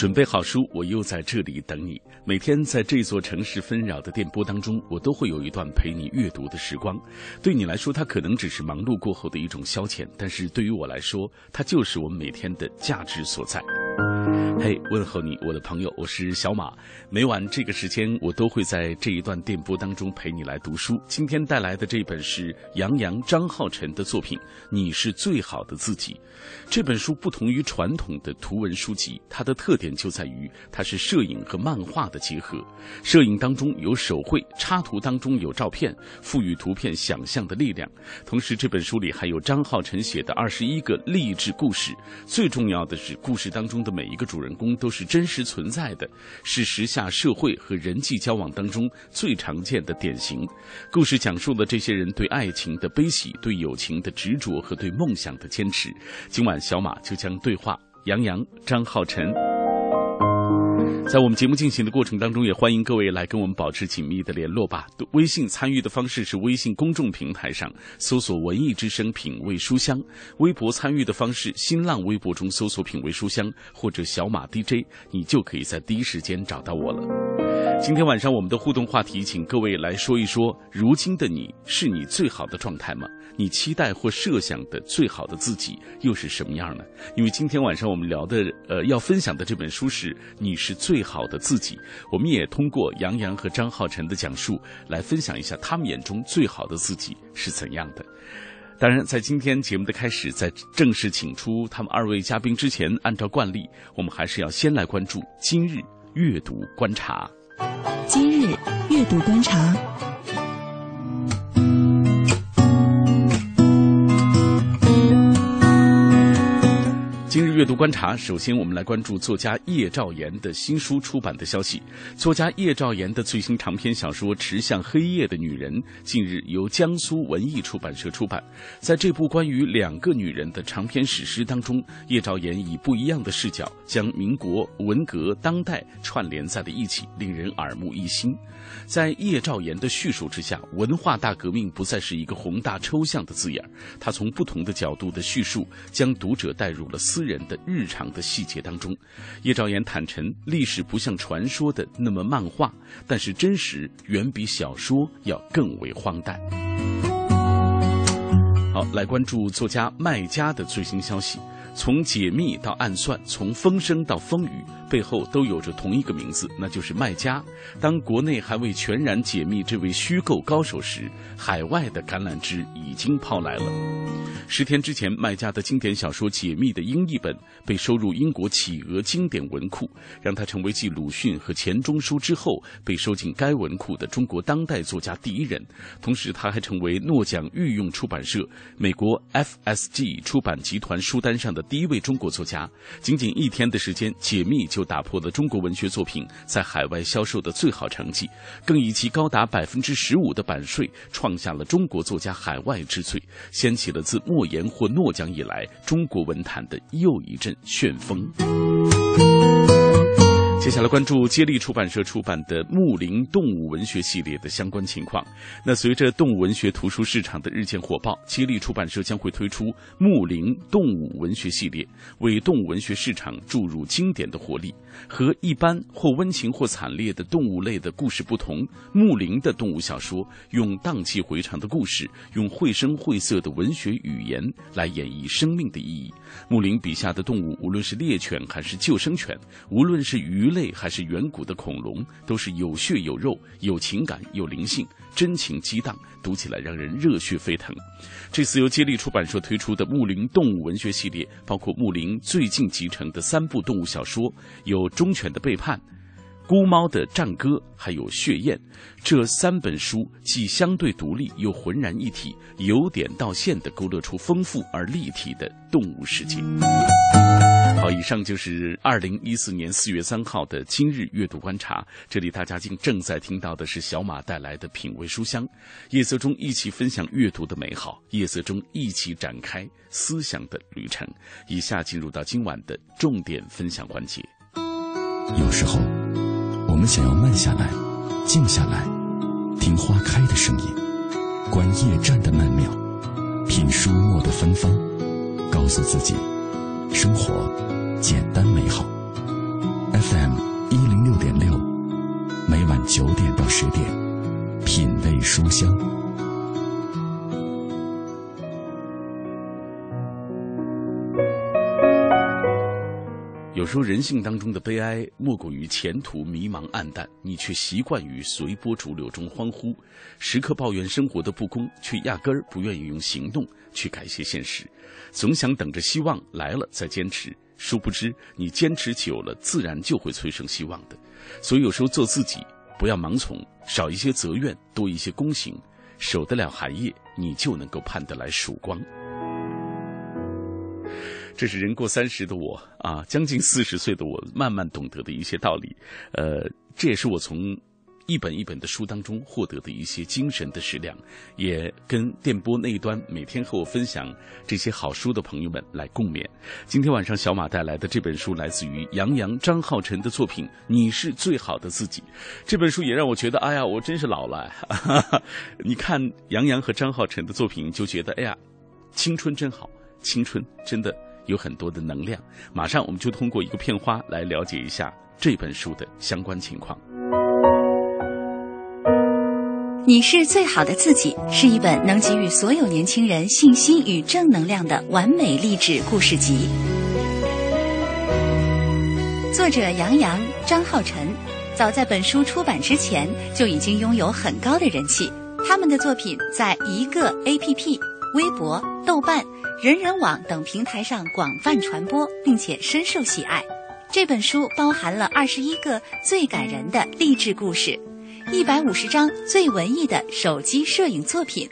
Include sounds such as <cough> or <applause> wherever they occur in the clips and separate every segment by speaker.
Speaker 1: 准备好书，我又在这里等你。每天在这座城市纷扰的电波当中，我都会有一段陪你阅读的时光。对你来说，它可能只是忙碌过后的一种消遣，但是对于我来说，它就是我们每天的价值所在。嘿，问候你，我的朋友，我是小马。每晚这个时间，我都会在这一段电波当中陪你来读书。今天带来的这本是杨洋、张浩辰的作品《你是最好的自己》。这本书不同于传统的图文书籍，它的特点就在于它是摄影和漫画的结合。摄影当中有手绘，插图当中有照片，赋予图片想象的力量。同时，这本书里还有张浩晨写的二十一个励志故事。最重要的是，故事当中的每一个主人公都是真实存在的，是时下社会和人际交往当中最常见的典型。故事讲述了这些人对爱情的悲喜、对友情的执着和对梦想的坚持。今晚小马就将对话杨洋、张浩辰。在我们节目进行的过程当中，也欢迎各位来跟我们保持紧密的联络吧。微信参与的方式是微信公众平台上搜索“文艺之声品味书香”，微博参与的方式，新浪微博中搜索“品味书香”或者“小马 DJ”，你就可以在第一时间找到我了。今天晚上我们的互动话题，请各位来说一说：如今的你是你最好的状态吗？你期待或设想的最好的自己又是什么样呢？因为今天晚上我们聊的，呃，要分享的这本书是《你是最好的自己》。我们也通过杨洋和张浩晨的讲述，来分享一下他们眼中最好的自己是怎样的。当然，在今天节目的开始，在正式请出他们二位嘉宾之前，按照惯例，我们还是要先来关注今日阅读观察。
Speaker 2: 今日阅读观察。
Speaker 1: 阅读观察，首先我们来关注作家叶兆言的新书出版的消息。作家叶兆言的最新长篇小说《驰向黑夜的女人》近日由江苏文艺出版社出版。在这部关于两个女人的长篇史诗当中，叶兆言以不一样的视角，将民国、文革、当代串联在了一起，令人耳目一新。在叶兆言的叙述之下，文化大革命不再是一个宏大抽象的字眼他从不同的角度的叙述，将读者带入了私人的日常的细节当中。叶兆言坦陈，历史不像传说的那么漫画，但是真实远比小说要更为荒诞。好，来关注作家麦家的最新消息。从解密到暗算，从风声到风雨，背后都有着同一个名字，那就是卖家。当国内还未全然解密这位虚构高手时，海外的橄榄枝已经抛来了。十天之前，卖家的经典小说《解密》的英译本被收入英国企鹅经典文库，让他成为继鲁迅和钱钟书之后被收进该文库的中国当代作家第一人。同时，他还成为诺奖御用出版社美国 FSG 出版集团书单上的。第一位中国作家，仅仅一天的时间，解密就打破了中国文学作品在海外销售的最好成绩，更以其高达百分之十五的版税，创下了中国作家海外之最，掀起了自莫言获诺奖以来中国文坛的又一阵旋风。接下来关注接力出版社出版的《木林动物文学》系列的相关情况。那随着动物文学图书市场的日渐火爆，接力出版社将会推出《木林动物文学》系列，为动物文学市场注入经典的活力。和一般或温情或惨烈的动物类的故事不同，木林的动物小说用荡气回肠的故事，用绘声绘色的文学语言来演绎生命的意义。木林笔下的动物，无论是猎犬还是救生犬，无论是鱼类还是远古的恐龙，都是有血有肉、有情感、有灵性，真情激荡，读起来让人热血沸腾。这次由接力出版社推出的木林动物文学系列，包括木林最近集成的三部动物小说，有《忠犬的背叛》。孤猫的战歌，还有血燕，这三本书既相对独立，又浑然一体，由点到线的勾勒出丰富而立体的动物世界。以上就是二零一四年四月三号的今日阅读观察。这里大家竟正在听到的是小马带来的品味书香，夜色中一起分享阅读的美好，夜色中一起展开思想的旅程。以下进入到今晚的重点分享环节。
Speaker 3: 有时候，我们想要慢下来，静下来，听花开的声音，观夜战的曼妙，品书墨的芬芳，告诉自己。生活简单美好。FM 一零六点六，每晚九点到十点，品味书香。
Speaker 1: 有时候人性当中的悲哀，莫过于前途迷茫暗淡，你却习惯于随波逐流中欢呼，时刻抱怨生活的不公，却压根儿不愿意用行动去改写现实。总想等着希望来了再坚持，殊不知你坚持久了，自然就会催生希望的。所以有时候做自己，不要盲从，少一些责怨，多一些躬行，守得了寒夜，你就能够盼得来曙光。这是人过三十的我啊，将近四十岁的我，慢慢懂得的一些道理。呃，这也是我从。一本一本的书当中获得的一些精神的食粮，也跟电波那一端每天和我分享这些好书的朋友们来共勉。今天晚上小马带来的这本书来自于杨洋、张浩辰的作品《你是最好的自己》。这本书也让我觉得，哎呀，我真是老了。<laughs> 你看杨洋和张浩辰的作品，就觉得，哎呀，青春真好，青春真的有很多的能量。马上我们就通过一个片花来了解一下这本书的相关情况。
Speaker 2: 你是最好的自己，是一本能给予所有年轻人信心与正能量的完美励志故事集。作者杨洋、张浩晨，早在本书出版之前就已经拥有很高的人气。他们的作品在一个 APP、微博、豆瓣、人人网等平台上广泛传播，并且深受喜爱。这本书包含了二十一个最感人的励志故事。一百五十张最文艺的手机摄影作品，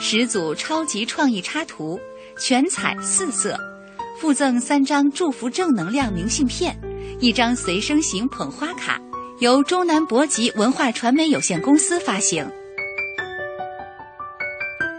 Speaker 2: 十组超级创意插图，全彩四色，附赠三张祝福正能量明信片，一张随身行捧花卡，由中南博吉文化传媒有限公司发行。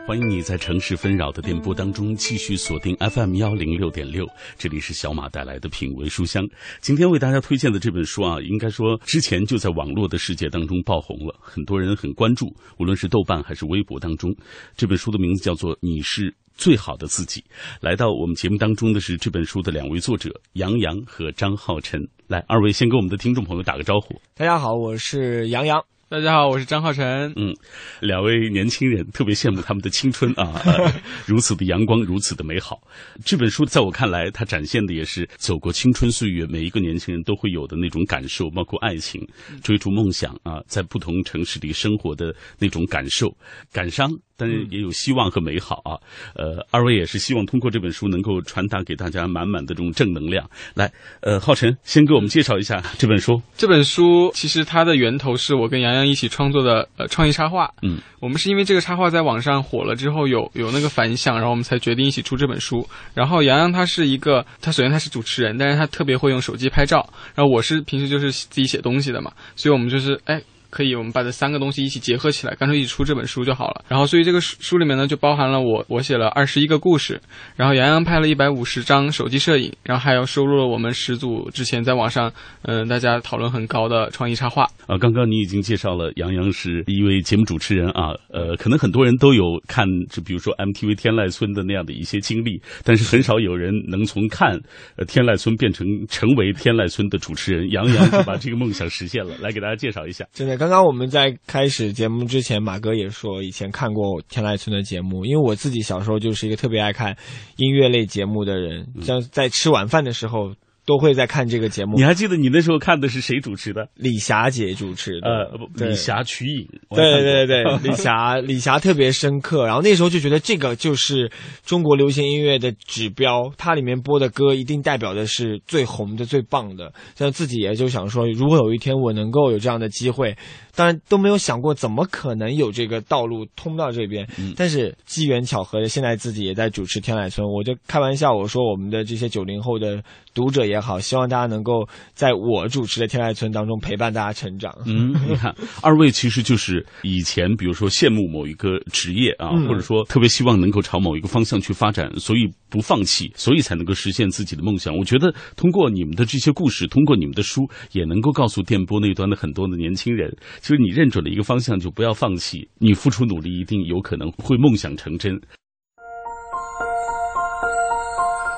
Speaker 1: 欢迎你在城市纷扰的电波当中继续锁定 FM 幺零六点六，这里是小马带来的品味书香。今天为大家推荐的这本书啊，应该说之前就在网络的世界当中爆红了，很多人很关注，无论是豆瓣还是微博当中。这本书的名字叫做《你是最好的自己》。来到我们节目当中的是这本书的两位作者杨洋和张浩辰。来，二位先跟我们的听众朋友打个招呼。
Speaker 4: 大家好，我是杨洋。
Speaker 5: 大家好，我是张浩晨。
Speaker 1: 嗯，两位年轻人特别羡慕他们的青春啊，<laughs> 如此的阳光，如此的美好。这本书在我看来，它展现的也是走过青春岁月，每一个年轻人都会有的那种感受，包括爱情、追逐梦想啊，在不同城市里生活的那种感受、感伤。但是也有希望和美好啊！呃，二位也是希望通过这本书能够传达给大家满满的这种正能量。来，呃，浩辰先给我们介绍一下这本书。
Speaker 5: 这本书其实它的源头是我跟杨洋一起创作的呃创意插画。
Speaker 1: 嗯，
Speaker 5: 我们是因为这个插画在网上火了之后有有那个反响，然后我们才决定一起出这本书。然后杨洋他是一个，他首先他是主持人，但是他特别会用手机拍照。然后我是平时就是自己写东西的嘛，所以我们就是哎。可以，我们把这三个东西一起结合起来，干脆一起出这本书就好了。然后，所以这个书书里面呢，就包含了我我写了二十一个故事，然后杨洋拍了一百五十张手机摄影，然后还有收录了我们十组之前在网上嗯大家讨论很高的创意插画。
Speaker 1: 啊，刚刚你已经介绍了杨洋是一位节目主持人啊，呃，可能很多人都有看，就比如说 MTV 天籁村的那样的一些经历，但是很少有人能从看呃天籁村变成成为天籁村的主持人。杨洋就把这个梦想实现了，来给大家介绍一下。
Speaker 4: 真的。刚刚我们在开始节目之前，马哥也说以前看过天籁村的节目，因为我自己小时候就是一个特别爱看音乐类节目的人，像在吃晚饭的时候。都会在看这个节目
Speaker 1: 你。还记得你那时候看的是谁主持的？
Speaker 4: 李霞姐主持的，
Speaker 1: 呃，不李霞瞿颖。
Speaker 4: 对对对对，李霞 <laughs> 李霞特别深刻，然后那时候就觉得这个就是中国流行音乐的指标，它里面播的歌一定代表的是最红的、最棒的。像自己也就想说，如果有一天我能够有这样的机会，当然都没有想过怎么可能有这个道路通到这边，
Speaker 1: 嗯
Speaker 4: 但是机缘巧合的，现在自己也在主持天籁村，我就开玩笑我说我们的这些九零后的读者也好，希望大家能够在我主持的天籁村当中陪伴大家成长。
Speaker 1: 嗯，你看，二位其实就是以前，比如说羡慕某一个职业啊，
Speaker 4: 嗯
Speaker 1: 或者说特别希望能够朝某一个方向去发展，所以不放弃，所以才能够实现自己的梦想。我觉得通过你们的这些故事，通过你们的书，也能够告诉电波那端的很多的年轻人，就是你认准了一个方向，就不要放弃，你付出努力，一定有可能会梦想成真。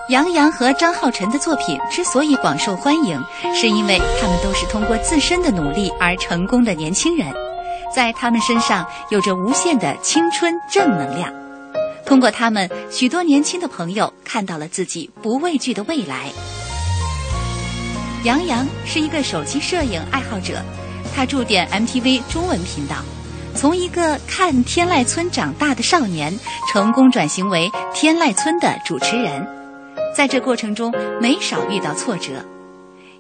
Speaker 2: 杨洋和张浩晨的作品之所以广受欢迎，是因为他们都是通过自身的努力而成功的年轻人，在他们身上有着无限的青春正能量。通过他们，许多年轻的朋友看到了自己不畏惧的未来。杨洋是一个手机摄影爱好者，他驻点 MTV 中文频道，从一个看《天籁村》长大的少年，成功转型为《天籁村》的主持人。在这过程中，没少遇到挫折。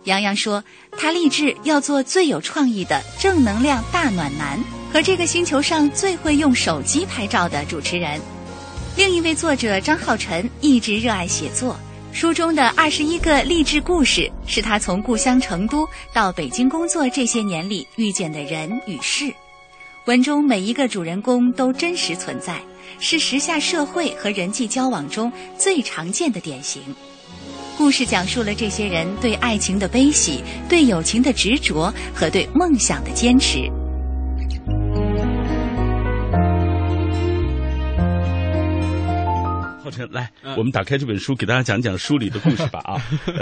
Speaker 2: 杨洋说，他立志要做最有创意的正能量大暖男和这个星球上最会用手机拍照的主持人。另一位作者张浩晨一直热爱写作，书中的二十一个励志故事是他从故乡成都到北京工作这些年里遇见的人与事。文中每一个主人公都真实存在，是时下社会和人际交往中最常见的典型。故事讲述了这些人对爱情的悲喜、对友情的执着和对梦想的坚持。
Speaker 1: 浩辰，来，
Speaker 5: 嗯
Speaker 1: 我们打开这本书，给大家讲讲书里的故事吧啊。<laughs>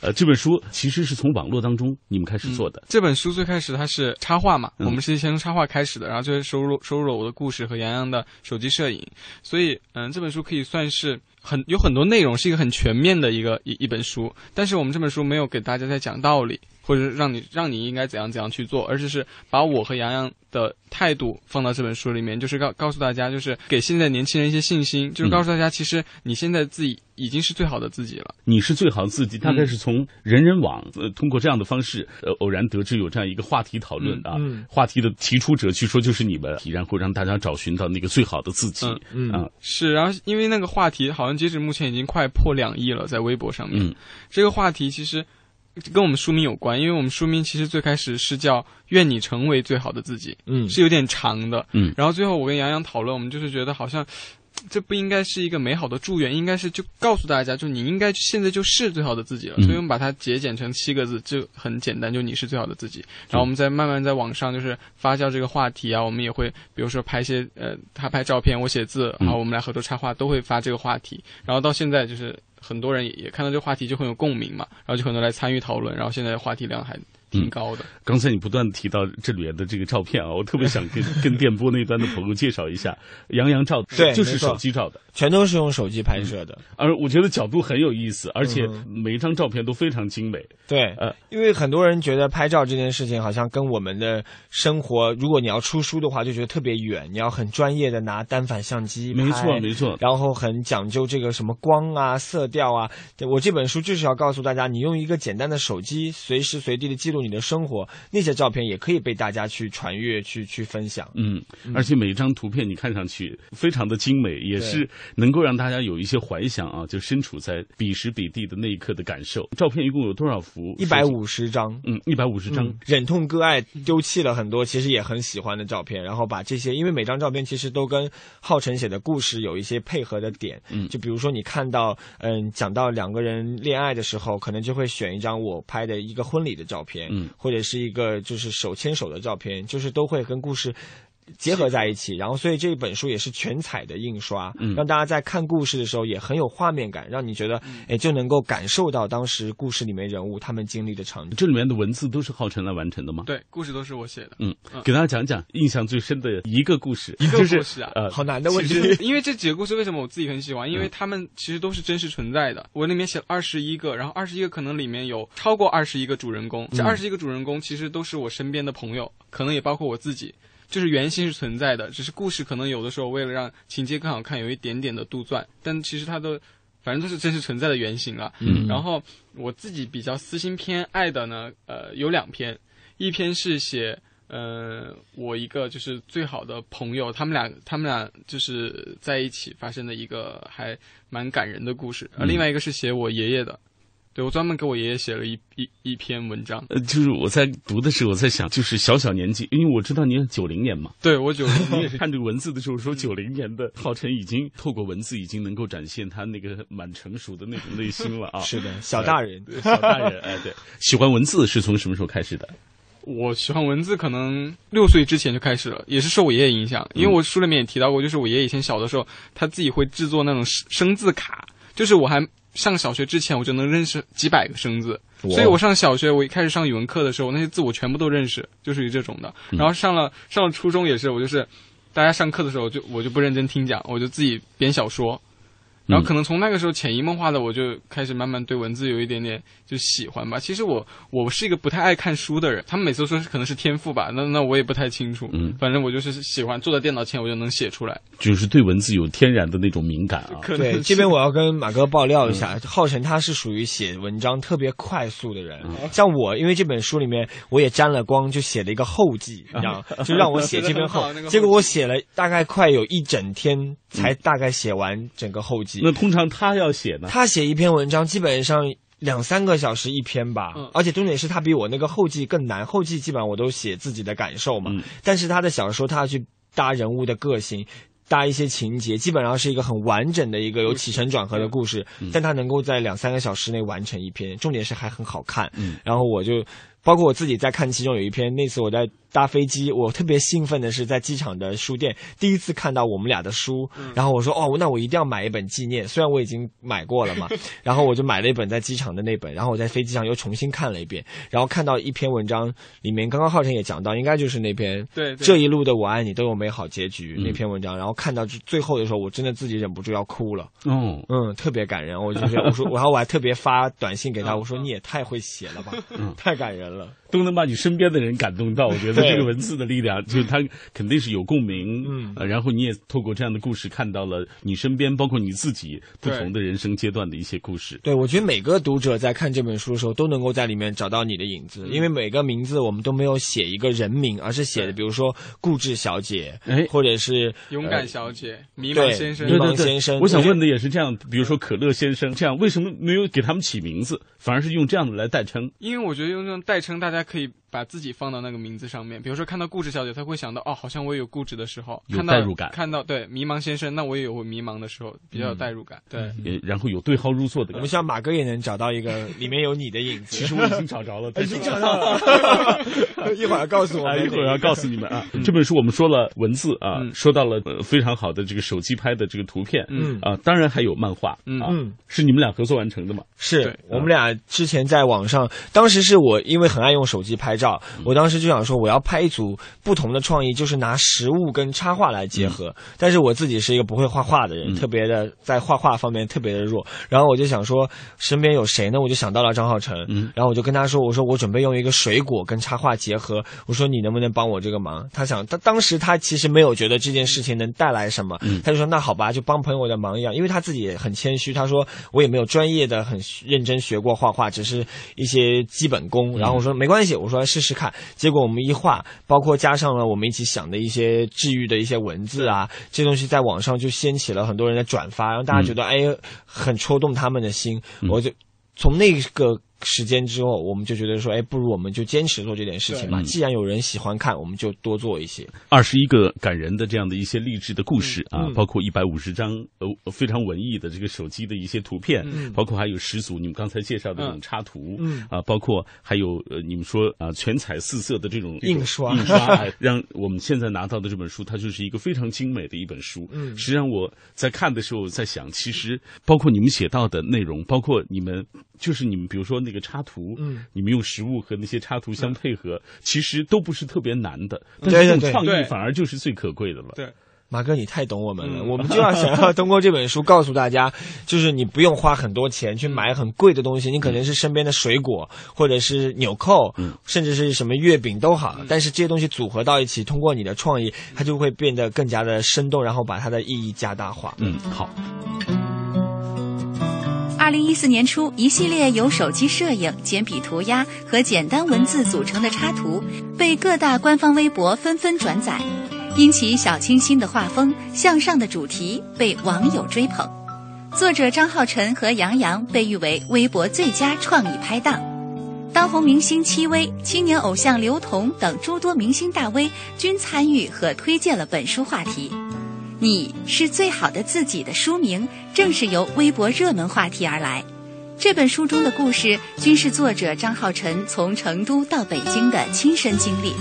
Speaker 1: 呃，这本书其实是从网络当中你们开始做的。
Speaker 5: 这本书最开始它是插画嘛，
Speaker 1: 嗯
Speaker 5: 我们是先从插画开始的，然后就收入收入了我的故事和洋洋的手机摄影，所以嗯，这本书可以算是很有很多内容，是一个很全面的一个一一本书。但是我们这本书没有给大家在讲道理，或者让你让你应该怎样怎样去做，而只是把我和洋洋的态度放到这本书里面，就是告告诉大家，就是给现在年轻人一些信心，就是告诉大家，其实你现在自己已经是最好的自己了。
Speaker 1: 你是最好的自己，大概是从人人网呃通过这样的方式呃偶然得知有这样一个话题讨论啊，
Speaker 4: 嗯
Speaker 1: 话题的提出者据说就是你们，然后让大家找寻到那个最好的自己。
Speaker 4: 嗯
Speaker 1: 啊
Speaker 5: 是，然后因为那个话题好像截止目前已经快破两亿了，在微博上面。
Speaker 1: 嗯
Speaker 5: 这个话题其实跟我们书名有关，因为我们书名其实最开始是叫“愿你成为最好的自己”，
Speaker 4: 嗯
Speaker 5: 是有点长的。
Speaker 1: 嗯
Speaker 5: 然后最后我跟杨洋讨论，我们就是觉得好像。这不应该是一个美好的祝愿，应该是就告诉大家，就你应该现在就是最好的自己了。
Speaker 1: 嗯
Speaker 5: 所以我们把它节俭成七个字，就很简单，就你是最好的自己。然后我们再慢慢在网上就是发酵这个话题啊，我们也会比如说拍一些呃，他拍照片，我写字，
Speaker 1: 嗯
Speaker 5: 然后我们来合作插画，都会发这个话题。然后到现在就是很多人也看到这个话题就很有共鸣嘛，然后就很多来参与讨论，然后现在话题量还挺高的。
Speaker 1: 刚才你不断地提到这里面的这个照片啊，我特别想跟 <laughs> 跟电波那端的朋友介绍一下，杨洋照对就是手机照的，
Speaker 4: 全都是用手机拍摄的。
Speaker 1: 而我觉得角度很有意思，而且
Speaker 4: 嗯
Speaker 1: 每一张照片都非常精美。
Speaker 4: 对，
Speaker 1: 呃
Speaker 4: 因为很多人觉得拍照这件事情好像跟我们的生活，如果你要出书的话，就觉得特别远，你要很专业的拿单反相机拍，
Speaker 1: 没错，没错。
Speaker 4: 然后很讲究这个什么光啊、色调啊。对我这本书就是要告诉大家，你用一个简单的手机，随时随地的记录你的生活，那些照片也可以被大家去传阅、去去分享。
Speaker 1: 嗯，而且每一张图片你看上去非常的精美，也是能够让大家有一些怀想啊，就身处在彼时彼地的那一刻的感受。照片一共有多少幅？
Speaker 4: 一百，五十张。
Speaker 1: 嗯，一百五十张。
Speaker 4: 嗯忍痛割爱，丢弃了很多其实也很喜欢的照片，然后把这些，因为每张照片其实都跟浩辰写的故事有一些配合的点，
Speaker 1: 嗯
Speaker 4: 就比如说你看到，嗯，讲到两个人恋爱的时候，可能就会选一张我拍的一个婚礼的照片，
Speaker 1: 嗯，
Speaker 4: 或者是一个就是手牵手的照片，就是都会跟故事。结合在一起，然后所以这本书也是全彩的印刷，
Speaker 1: 嗯
Speaker 4: 让大家在看故事的时候也很有画面感，让你觉得哎就能够感受到当时故事里面人物他们经历的场景。
Speaker 1: 这里面的文字都是浩辰来完成的吗？
Speaker 5: 对，故事都是我写的。
Speaker 1: 嗯
Speaker 5: 嗯，
Speaker 1: 给大家讲讲印象最深的一个故事，
Speaker 5: 一个故事啊
Speaker 1: 呃，
Speaker 4: 好难的问题，<laughs>
Speaker 5: 因为这几个故事为什么我自己很喜欢？因
Speaker 1: 嗯
Speaker 5: 为他们其实都是真实存在的。我里面写了二十一个，然后二十一个可能里面有超过二十一个主人公。这
Speaker 1: 嗯
Speaker 5: 二十一个主人公其实都是我身边的朋友，可能也包括我自己。就是原型是存在的，只是故事可能有的时候为了让情节更好看，有一点点的杜撰，但其实它的反正都是真实存在的原型了。
Speaker 1: 嗯。
Speaker 5: 然后我自己比较私心偏爱的呢，呃，有两篇，一篇是写呃我一个就是最好的朋友，他们俩他们俩就是在一起发生的一个还蛮感人的故事，呃，
Speaker 1: 嗯。
Speaker 5: 另外一个是写我爷爷的，对我专门给我爷爷写了一一一篇文章，
Speaker 1: 呃，就是我在读的时候，我在想，就是小小年纪，因为我知道你九零年嘛，
Speaker 5: 对我九 <laughs>
Speaker 1: 你也是看这个文字的时候说，九零年的浩辰已经透过文字已经能够展现他那个蛮成熟的那种内心了啊。<laughs>
Speaker 4: 是的，小大人。
Speaker 1: 小大人，哎，对，喜欢文字是从什么时候开始的？
Speaker 5: 我喜欢文字，可能六岁之前就开始了，也是受我爷爷影响。因为我书里面也提到过，就是我爷爷以前小的时候，他自己会制作那种生生字卡，就是我还上小学之前，我就能认识几百个生字。所以我上小学，我一开始上语文课的时候，那些字我全部都认识，就属于这种的。然后上了上了初中也是，我就是大家上课的时候就我就不认真听讲，我就自己编小说。然后可能从那个时候潜移默化的，我就开始慢慢对文字有一点点就喜欢吧。其实我我是一个不太爱看书的人，他们每次都说是可能是天赋吧，那那我也不太清楚。
Speaker 1: 嗯
Speaker 5: 反正我就是喜欢坐在电脑前，我就能写出来。
Speaker 1: 就是对文字有天然的那种敏感啊。
Speaker 4: 对，
Speaker 5: 可能是
Speaker 4: 这边我要跟马哥爆料一下，浩辰他是属于写文章特别快速的人。像我，因为这本书里面我也沾了光，就写了一个后记，<laughs> 你知道吗？就让我写这篇后，<laughs> 结果我写了大概快有一整天才大概写完整个后记。
Speaker 1: 那通常他要写呢，
Speaker 4: 他写一篇文章基本上两三个小时一篇吧，
Speaker 5: 嗯。
Speaker 4: 而且重点是他比我那个后记更难，后记基本上我都写自己的感受嘛，
Speaker 1: 嗯。
Speaker 4: 但是他的小说他要去搭人物的个性。搭一些情节，基本上是一个很完整的一个有起承转合的故事，
Speaker 1: 嗯。
Speaker 4: 但他能够在两三个小时内完成一篇，重点是还很好看。
Speaker 1: 嗯。
Speaker 4: 然后我就包括我自己在看其中有一篇，那次我在搭飞机，我特别兴奋的是在机场的书店第一次看到我们俩的书，然后我说哦，那我一定要买一本纪念，虽然我已经买过了嘛，<laughs> 然后我就买了一本在机场的那本，然后我在飞机上又重新看了一遍，然后看到一篇文章里面，刚刚浩辰也讲到，应该就是那篇
Speaker 5: 对对。
Speaker 4: 这一路的我爱你都有美好结局、
Speaker 1: 嗯。
Speaker 4: 那篇文章，然后看到最后的时候，我真的自己忍不住要哭了。
Speaker 1: 嗯，
Speaker 4: 嗯，特别感人，我就觉得 <laughs> 我说，然后我还特别发短信给他，我说 <laughs> 你也太会写了吧，
Speaker 1: 嗯。
Speaker 4: 太感人了。
Speaker 1: 都能把你身边的人感动到。我觉得
Speaker 4: 对。
Speaker 1: 这个文字的力量，<laughs> 就是它肯定是有共鸣。
Speaker 4: 嗯。
Speaker 1: 呃，然后你也透过这样的故事看到了你身边，包括你自己不同的人生阶段的一些故事。
Speaker 4: 对，我觉得每个读者在看这本书的时候，都能够在里面找到你的影子，因为每个名字我们都没有写一个人名，而是写的，比如说固执小姐，
Speaker 1: 哎。
Speaker 4: 或者是
Speaker 5: 勇敢小姐、迷
Speaker 4: 对
Speaker 5: 茫先生，
Speaker 4: 迷茫先生
Speaker 1: 我想问的也是这样，比如说可乐先生这样，为什么没有给他们起名字，反而是用这样的来代称？
Speaker 5: 因为我觉得用这种代称，大家可以把自己放到那个名字上面。比如说看到固执小姐，她会想到哦，好像我也有固执的时候，
Speaker 1: 有
Speaker 5: 看到
Speaker 1: 代入感
Speaker 5: 看到对迷茫先生，那我也有我迷茫的时候，比较有代入感。对，
Speaker 1: 也然后有对号入座的感觉。
Speaker 4: 我们希望马哥也能找到一个里面有你的影子。
Speaker 1: 其实我已经找着了，<laughs>
Speaker 4: 已经找到了，<laughs> 一会儿告诉我。
Speaker 1: 一会儿要告诉你们啊，这本书我们说了文字啊，
Speaker 5: 嗯
Speaker 1: 说到了呃非常好的这个手机拍的这个图片，
Speaker 4: 嗯
Speaker 1: 啊，当然还有漫画
Speaker 5: 嗯
Speaker 1: 啊
Speaker 4: 嗯，
Speaker 1: 是你们俩合作完成的吗？
Speaker 4: 是我们俩之前在网上，当时是我因为很爱用手机拍照，我当时就想说我要拍一组不同的创意，就是拿实物跟插画来结合。但是我自己是一个不会画画的人，
Speaker 1: 嗯。
Speaker 4: 特别的在画画方面特别的弱。然后我就想说身边有谁呢？我就想到了张浩成，
Speaker 1: 嗯。
Speaker 4: 然后我就跟他说，我说我准备用一个水果跟插画结合，我说你能不能帮我这个忙？他想他当时他其实没有觉得这件事情能带来什么，
Speaker 1: 嗯。
Speaker 4: 他就说那好吧，就帮朋友的忙一样，因为他自己也很谦虚，他说我也没有专业的很认真学过画画，只是一些基本功。然后我说没关系，我说试试看。结果我们一画，包括加上了我们一起想的一些治愈的一些文字啊，这东西在网上就掀起了很多人的转发，让大家觉得、哎很戳动他们的心。我就从那个时间之后，我们就觉得说，哎，不如我们就坚持做这件事情吧。既然有人喜欢看，我们就多做一些。
Speaker 1: 二十一个感人的这样的一些励志的故事啊，
Speaker 4: 嗯
Speaker 1: 包括一百五十张呃非常文艺的这个手机的一些图片，
Speaker 4: 嗯
Speaker 1: 包括还有十组你们刚才介绍的这种插图，
Speaker 4: 嗯
Speaker 1: 啊，包括还有呃你们说啊全彩四色的这种
Speaker 4: 印刷
Speaker 1: 印刷，哎 <laughs> 让我们现在拿到的这本书，它就是一个非常精美的一本书。
Speaker 4: 嗯
Speaker 1: 实际上我在看的时候在想，其实包括你们写到的内容，包括你们就是你们比如说那个插图，
Speaker 4: 嗯。
Speaker 1: 你们用实物和那些插图相配合，其实都不是特别难的，但
Speaker 4: 对对对。
Speaker 1: 是这种创意反而就是最可贵的了。
Speaker 5: 对。
Speaker 4: 马哥，你太懂我们了，
Speaker 5: 嗯。
Speaker 4: 我们就要想要通过这本书告诉大家，<laughs> 就是你不用花很多钱去买很贵的东西，你可能是身边的水果，或者是纽扣，
Speaker 1: 嗯。
Speaker 4: 甚至是什么月饼都好，但是这些东西组合到一起，通过你的创意，它就会变得更加的生动，然后把它的意义加大化。
Speaker 1: 嗯，好，
Speaker 2: 二零一四年初，一系列由手机摄影、简笔涂鸦和简单文字组成的插图，被各大官方微博纷纷转载。因其小清新的画风、向上的主题，被网友追捧。作者张浩晨和杨洋被誉为微博最佳创意拍档。当红明星戚薇、青年偶像刘同等诸多明星大 V 均参与和推荐了本书话题。你是最好的自己的书名，正是由微博热门话题而来。这本书中的故事均是作者张浩晨从成都到北京的亲身经历，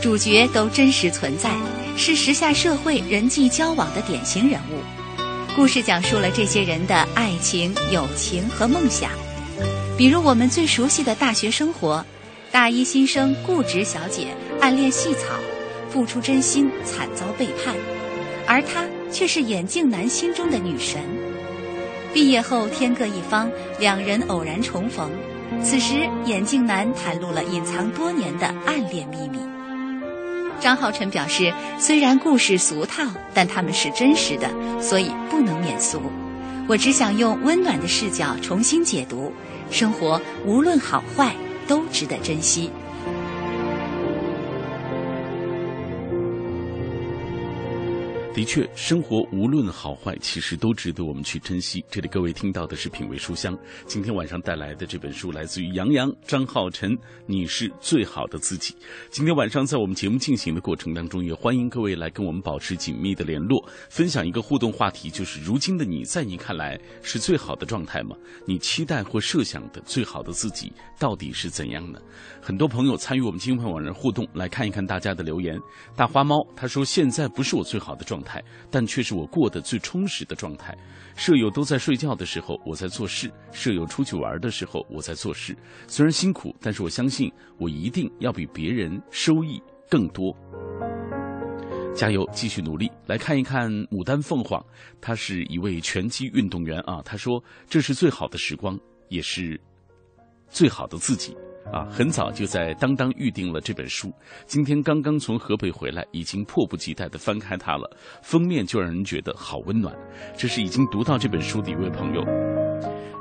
Speaker 2: 主角都真实存在，是时下社会人际交往的典型人物。故事讲述了这些人的爱情、友情和梦想，比如我们最熟悉的大学生活，大一新生固执小姐暗恋细草，付出真心惨遭背叛。而她却是眼镜男心中的女神。毕业后天各一方，两人偶然重逢。此时，眼镜男袒露了隐藏多年的暗恋秘密。张浩晨表示，虽然故事俗套，但他们是真实的，所以不能免俗。我只想用温暖的视角重新解读生活，无论好坏，都值得珍惜。
Speaker 1: 的确，生活无论好坏，其实都值得我们去珍惜。这里各位听到的是品味书香，今天晚上带来的这本书来自于杨洋、张浩晨，《你是最好的自己》。今天晚上在我们节目进行的过程当中，也欢迎各位来跟我们保持紧密的联络，分享一个互动话题，就是如今的你，在你看来是最好的状态吗？你期待或设想的最好的自己到底是怎样呢？很多朋友参与我们金牌网人互动，来看一看大家的留言。大花猫他说：“现在不是我最好的状态，但却是我过得最充实的状态。舍友都在睡觉的时候，我在做事；舍友出去玩的时候，我在做事。虽然辛苦，但是我相信我一定要比别人收益更多。”加油，继续努力！来看一看牡丹凤凰，他是一位拳击运动员啊。他说：“这是最好的时光，也是最好的自己。”啊，很早就在当当预定了这本书，今天刚刚从河北回来，已经迫不及待地翻开它了。封面就让人觉得好温暖。这是已经读到这本书的一位朋友，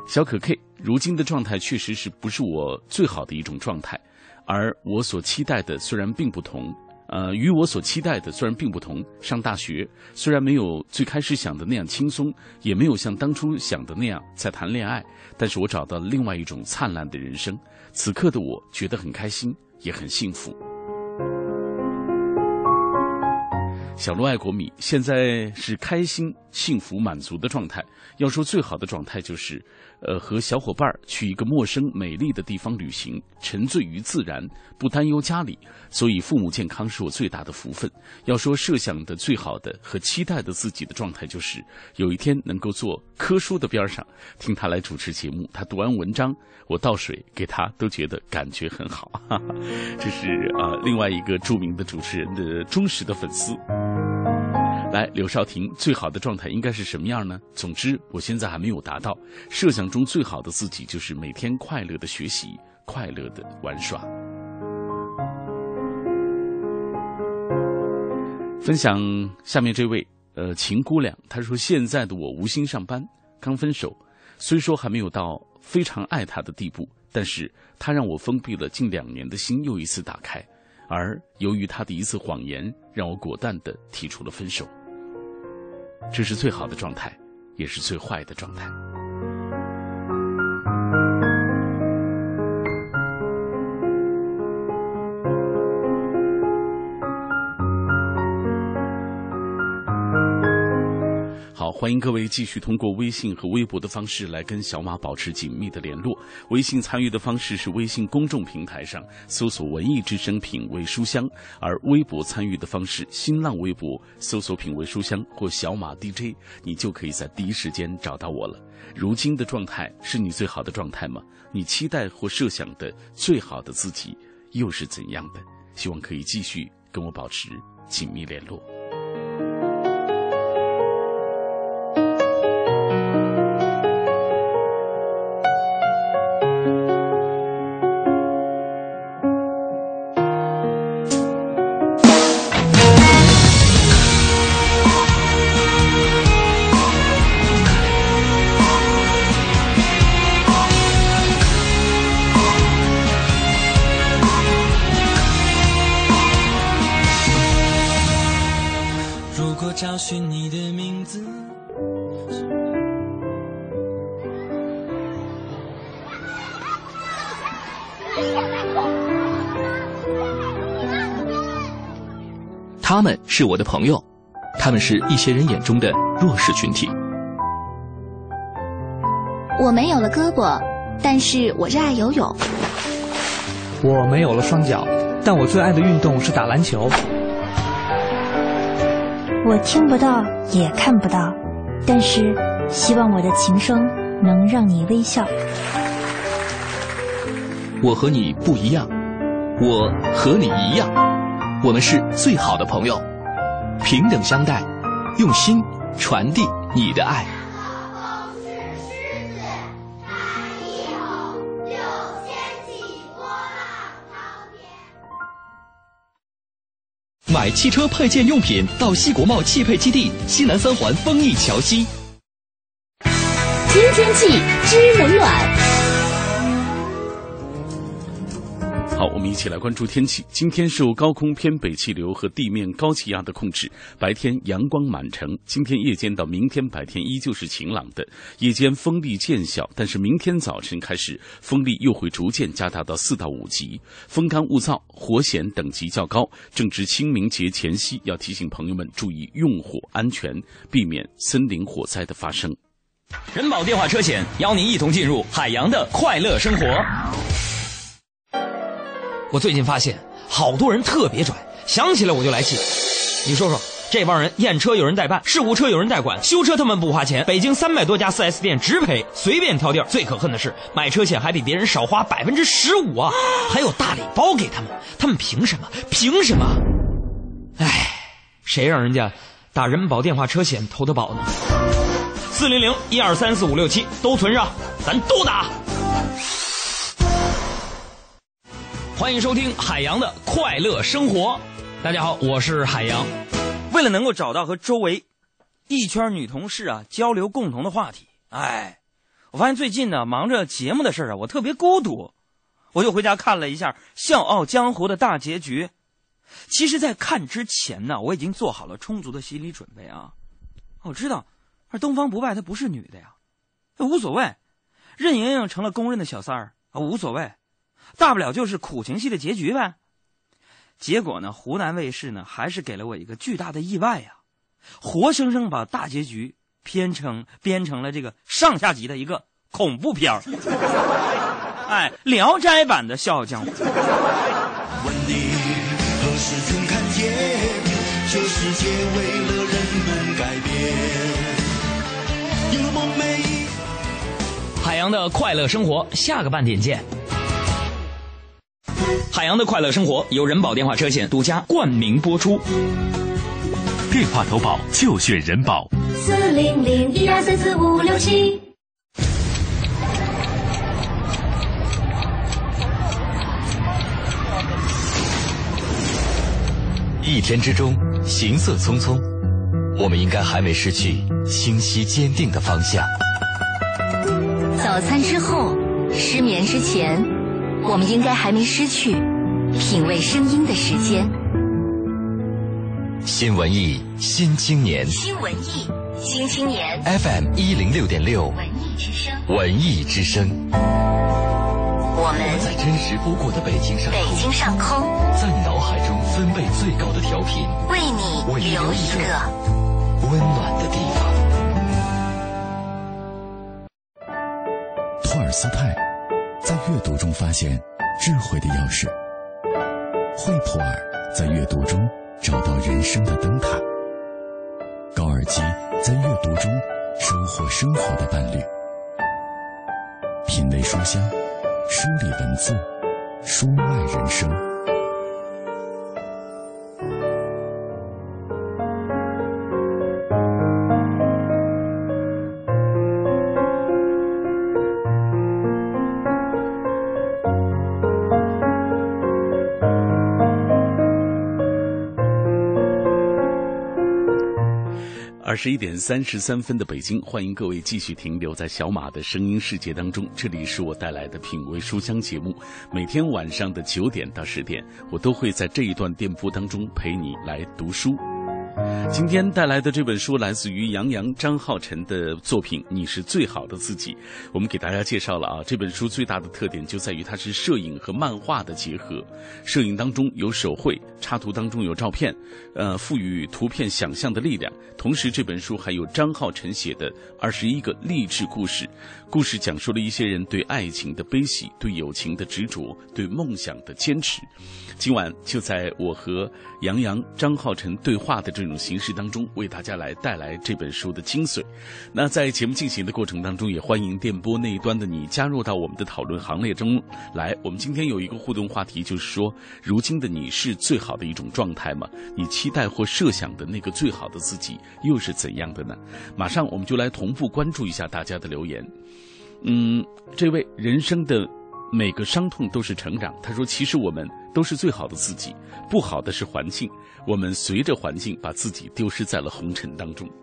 Speaker 1: 小可 K。如今的状态确实是不是我最好的一种状态，而我所期待的虽然并不同。呃，与我所期待的虽然并不同，上大学虽然没有最开始想的那样轻松，也没有像当初想的那样在谈恋爱，但是我找到了另外一种灿烂的人生。此刻的我觉得很开心，也很幸福。小鹿爱国米现在是开心、幸福、满足的状态。要说最好的状态，就是，呃，和小伙伴儿去一个陌生、美丽的地方旅行，沉醉于自然，不担忧家里。所以，父母健康是我最大的福分。要说设想的最好的和期待的自己的状态，就是有一天能够坐柯叔的边上，听他来主持节目。他读完文章，我倒水给他，都觉得感觉很好。<laughs> 这是啊、另外一个著名的主持人的忠实的粉丝。来，柳少婷，最好的状态应该是什么样呢？总之，我现在还没有达到。设想中最好的自己，就是每天快乐的学习，快乐的玩耍。分享下面这位，呃，秦姑娘，她说：“现在的我无心上班，刚分手，虽说还没有到非常爱他的地步，但是他让我封闭了近两年的心又一次打开。”而由于他的一次谎言，让我果断地提出了分手。这是最好的状态，也是最坏的状态。欢迎各位继续通过微信和微博的方式来跟小马保持紧密的联络。微信参与的方式是微信公众平台上搜索“文艺之声品味书香”，而微博参与的方式，新浪微博搜索“品味书香”或“小马 DJ”，你就可以在第一时间找到我了。如今的状态是你最好的状态吗？你期待或设想的最好的自己又是怎样的？希望可以继续跟我保持紧密联络。
Speaker 6: 是我的朋友，他们是一些人眼中的弱势群体。
Speaker 7: 我没有了胳膊，但是我热爱游泳。
Speaker 8: 我没有了双脚，但我最爱的运动是打篮球。
Speaker 9: 我听不到，也看不到，但是希望我的琴声能让你微笑。
Speaker 6: 我和你不一样，我和你一样。我们是最好的朋友，平等相待，用心传递你的爱。买汽车配件用品到西国贸汽配基地西南三环丰益桥西。
Speaker 7: 听天气知冷暖。
Speaker 1: 好，我们一起来关注天气。今天受高空偏北气流和地面高气压的控制，白天阳光满城。今天夜间到明天白天依旧是晴朗的，夜间风力渐小，但是明天早晨开始风力又会逐渐加大到四到五级，风干物燥，火险等级较高。正值清明节前夕，要提醒朋友们注意用火安全，避免森林火灾的发生。
Speaker 10: 人保电话车险邀您一同进入海洋的快乐生活。我最近发现，好多人特别拽，想起来我就来气。你说说，这帮人验车有人代办，事故车有人代管，修车他们不花钱。北京三百多家 4S 店直赔，随便挑地儿。最可恨的是，买车险还比别人少花百分之十五啊！<gasps> 还有大礼包给他们，他们凭什么？凭什么？哎，谁让人家打人保电话车险投的保呢？四零零一二三四五六七都存上，咱都打。欢迎收听海洋的快乐生活。大家好，我是海洋。为了能够找到和周围一圈女同事啊交流共同的话题，哎，我发现最近呢忙着节目的事啊，我特别孤独。我就回家看了一下《笑傲江湖》的大结局。其实，在看之前呢，我已经做好了充足的心理准备啊。我知道，而东方不败她不是女的呀，无所谓。任盈盈成了公认的小三儿啊，无所谓。大不了就是苦情戏的结局呗。结果呢，湖南卫视呢还是给了我一个巨大的意外呀，活生生把大结局编成编成了这个上下集的一个恐怖片儿。<laughs> 哎，《聊斋》版的《笑傲江湖》。问你何时曾看见这世界为了人们改变？有梦寐。海洋的快乐生活，下个半点见。海洋的快乐生活由人保电话车险独家冠名播出，
Speaker 3: 电话投保就选人保。
Speaker 11: 四零零一二三四五六七。
Speaker 3: 一天之中，行色匆匆，我们应该还没失去清晰坚定的方向。
Speaker 7: 早餐之后，失眠之前。我们应该还没失去品味声音的时间。
Speaker 3: 新文艺，新青年。
Speaker 7: 新文艺，新青年。
Speaker 3: FM 一零六点六，
Speaker 7: 文艺之声。
Speaker 3: 文艺之声。
Speaker 7: 我们
Speaker 3: 在真实播过的北京上
Speaker 7: 空，北京上空，
Speaker 3: 在你脑海中分贝最高的调频，
Speaker 7: 为你留一个
Speaker 3: 温暖的地方。托尔斯泰。在阅读中发现智慧的钥匙，惠普尔在阅读中找到人生的灯塔，高尔基在阅读中收获生活的伴侣。品味书香，梳理文字，书外人生。
Speaker 1: 二十一点三十三分的北京，欢迎各位继续停留在小马的声音世界当中。这里是我带来的品味书香节目，每天晚上的九点到十点，我都会在这一段电波当中陪你来读书。今天带来的这本书来自于杨洋、张浩辰的作品《你是最好的自己》。我们给大家介绍了啊，这本书最大的特点就在于它是摄影和漫画的结合。摄影当中有手绘，插图当中有照片，呃，赋予图片想象的力量。同时，这本书还有张浩晨写的二十一个励志故事，故事讲述了一些人对爱情的悲喜、对友情的执着、对梦想的坚持。今晚就在我和杨洋、张浩晨对话的这种形式当中，为大家来带来这本书的精髓。那在节目进行的过程当中，也欢迎电波那一端的你加入到我们的讨论行列中来。我们今天有一个互动话题，就是说，如今的你是最好的一种状态吗？你期待或设想的那个最好的自己又是怎样的呢？马上我们就来同步关注一下大家的留言。嗯，这位人生的。每个伤痛都是成长。他说：“其实我们都是最好的自己，不好的是环境。我们随着环境把自己丢失在了红尘当中。<laughs> ”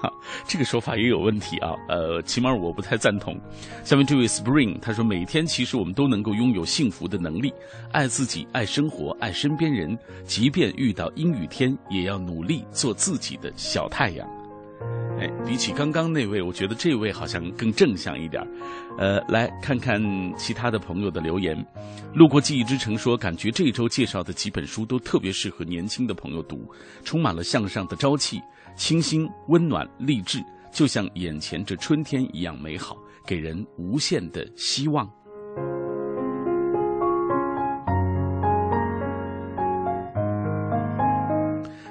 Speaker 1: 哈，这个说法也有问题啊。呃，起码我不太赞同。下面这位 Spring 他说：“每天其实我们都能够拥有幸福的能力，爱自己，爱生活，爱身边人。即便遇到阴雨天，也要努力做自己的小太阳。”哎，比起刚刚那位，我觉得这位好像更正向一点呃，来看看其他的朋友的留言。路过记忆之城说，感觉这一周介绍的几本书都特别适合年轻的朋友读，充满了向上的朝气，清新、温暖、励志，就像眼前这春天一样美好，给人无限的希望。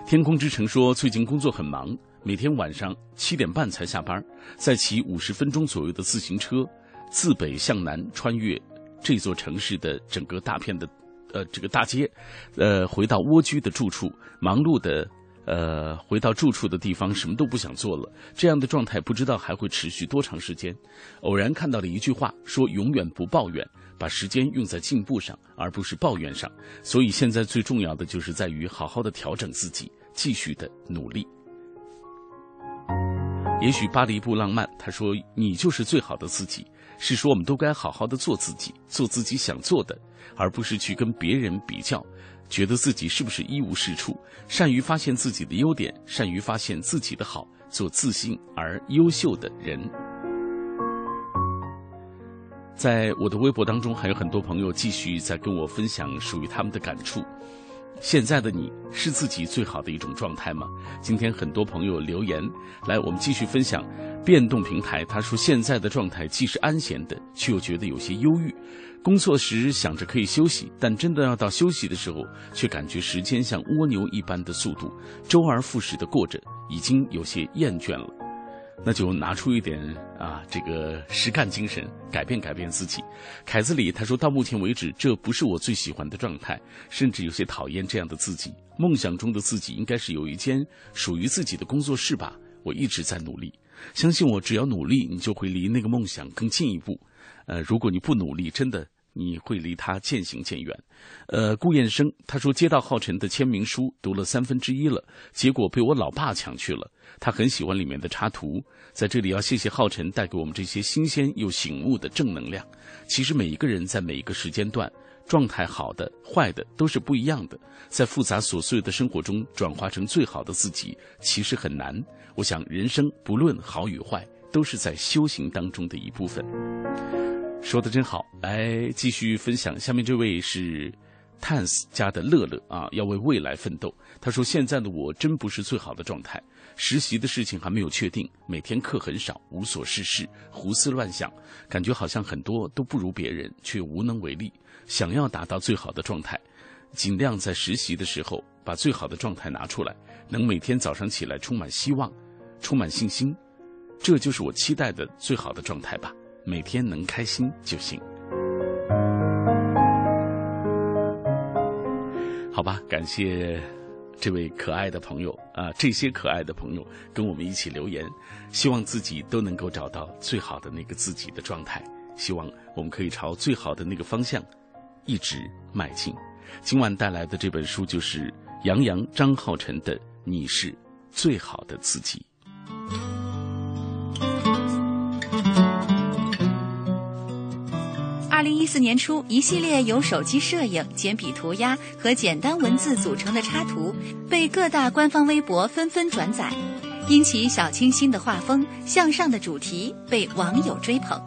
Speaker 1: 天空之城说，最近工作很忙。每天晚上七点半才下班，再骑五十分钟左右的自行车，自北向南穿越这座城市的整个大片的，呃，这个大街，呃，回到蜗居的住处，忙碌的，呃，回到住处的地方，什么都不想做了。这样的状态不知道还会持续多长时间。偶然看到了一句话，说永远不抱怨，把时间用在进步上，而不是抱怨上。所以现在最重要的就是在于好好的调整自己，继续的努力。也许巴黎不浪漫，他说你就是最好的自己，是说我们都该好好的做自己，做自己想做的，而不是去跟别人比较，觉得自己是不是一无是处。善于发现自己的优点，善于发现自己的好，做自信而优秀的人。在我的微博当中，还有很多朋友继续在跟我分享属于他们的感触。现在的你是自己最好的一种状态吗？今天很多朋友留言来，我们继续分享。变动平台他说，现在的状态既是安闲的，却又觉得有些忧郁。工作时想着可以休息，但真的要到休息的时候，却感觉时间像蜗牛一般的速度，周而复始的过着，已经有些厌倦了。那就拿出一点啊，这个实干精神，改变改变自己。凯子里他说到目前为止，这不是我最喜欢的状态，甚至有些讨厌这样的自己。梦想中的自己应该是有一间属于自己的工作室吧。我一直在努力，相信我，只要努力，你就会离那个梦想更进一步。呃，如果你不努力，真的。你会离他渐行渐远，呃，顾燕生他说接到浩辰的签名书，读了三分之一了，结果被我老爸抢去了。他很喜欢里面的插图，在这里要谢谢浩辰带给我们这些新鲜又醒悟的正能量。其实每一个人在每一个时间段，状态好的、坏的都是不一样的，在复杂琐碎的生活中转化成最好的自己，其实很难。我想人生不论好与坏，都是在修行当中的一部分。说的真好，来继续分享。下面这位是 Tans 家的乐乐啊，要为未来奋斗。他说：“现在的我真不是最好的状态，实习的事情还没有确定，每天课很少，无所事事，胡思乱想，感觉好像很多都不如别人，却无能为力。想要达到最好的状态，尽量在实习的时候把最好的状态拿出来，能每天早上起来充满希望，充满信心，这就是我期待的最好的状态吧。每天能开心就行。好吧，感谢这位可爱的朋友啊，这些可爱的朋友跟我们一起留言，希望自己都能够找到最好的那个自己的状态，希望我们可以朝最好的那个方向一直迈进。今晚带来的这本书就是杨洋、张浩辰的《你是最好的自己》。
Speaker 2: 二零一四年初，一系列由手机摄影、简笔涂鸦和简单文字组成的插图，被各大官方微博纷纷转载。因其小清新的画风、向上的主题，被网友追捧。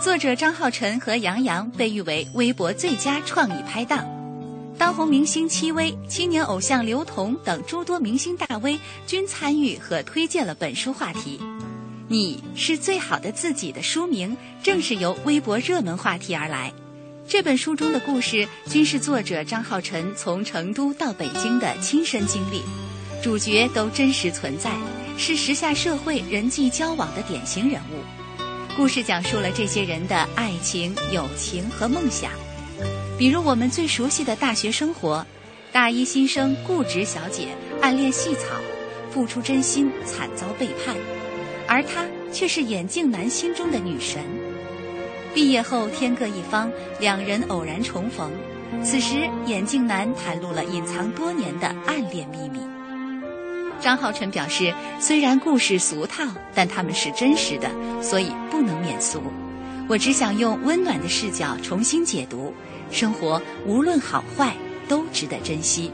Speaker 2: 作者张浩晨和杨洋被誉为微博最佳创意拍档。当红明星戚薇、青年偶像刘同等诸多明星大 V 均参与和推荐了本书话题。你是最好的自己的书名，正是由微博热门话题而来。这本书中的故事均是作者张浩晨从成都到北京的亲身经历，主角都真实存在，是时下社会人际交往的典型人物。故事讲述了这些人的爱情、友情和梦想。比如我们最熟悉的大学生活，大一新生固执小姐暗恋细草，付出真心惨遭背叛。而她却是眼镜男心中的女神。毕业后天各一方，两人偶然重逢。此时，眼镜男袒露了隐藏多年的暗恋秘密。张浩晨表示，虽然故事俗套，但他们是真实的，所以不能免俗。我只想用温暖的视角重新解读生活，无论好坏，都值得珍惜。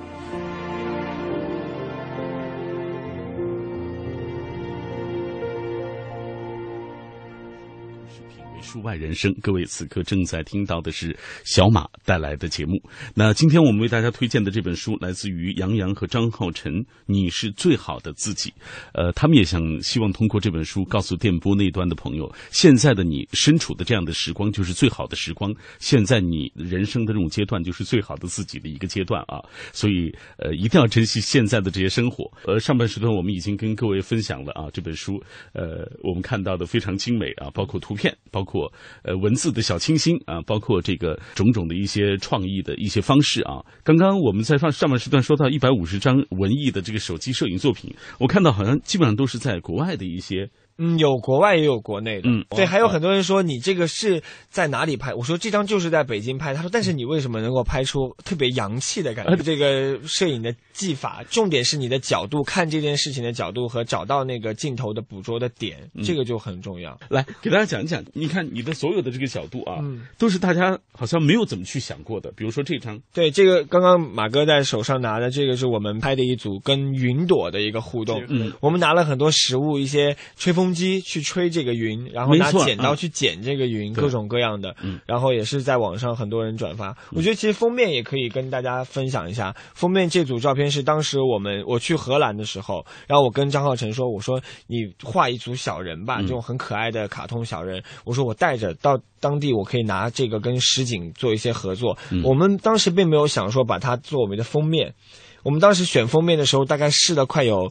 Speaker 1: 书外人生，各位此刻正在听到的是小马带来的节目。那今天我们为大家推荐的这本书来自于杨洋和张浩晨，《你是最好的自己》。呃，他们也想希望通过这本书告诉电波那端的朋友，现在的你身处的这样的时光就是最好的时光，现在你人生的这种阶段就是最好的自己的一个阶段啊。所以呃，一定要珍惜现在的这些生活。呃，上半时段我们已经跟各位分享了啊，这本书呃，我们看到的非常精美啊，包括图片，包括。呃，文字的小清新啊，包括这个种种的一些创意的一些方式啊。刚刚我们在上上半时段说到一百五十张文艺的这个手机摄影作品，我看到好像基本上都是在国外的一些。
Speaker 4: 嗯，有国外也有国内的。
Speaker 1: 嗯，
Speaker 4: 对，还有很多人说你这个是在哪里拍？我说这张就是在北京拍。他说，但是你为什么能够拍出特别洋气的感觉？这个摄影的技法，重点是你的角度，看这件事情的角度和找到那个镜头的捕捉的点，这个就很重要。
Speaker 1: 来给大家讲一讲，你看你的所有的这个角度啊，都是大家好像没有怎么去想过的。比如说这张，
Speaker 4: 对，这个刚刚马哥在手上拿的这个是我们拍的一组跟云朵的一个互动。
Speaker 1: 嗯，
Speaker 4: 我们拿了很多实物，一些吹风风机去吹。这个云，然后拿剪刀去剪这个云，各种各样的，然后也是在网上很多人转发。我觉得其实封面也可以跟大家分享一下。封面这组照片是当时我们我去荷兰的时候，然后我跟张浩晨说：“我说你画一组小人吧，这种很可爱的卡通小人。我说我带着到当地，我可以拿这个跟实景做一些合作。我们当时并没有想说把它作为的封面。我们当时选封面的时候，大概试了快有。”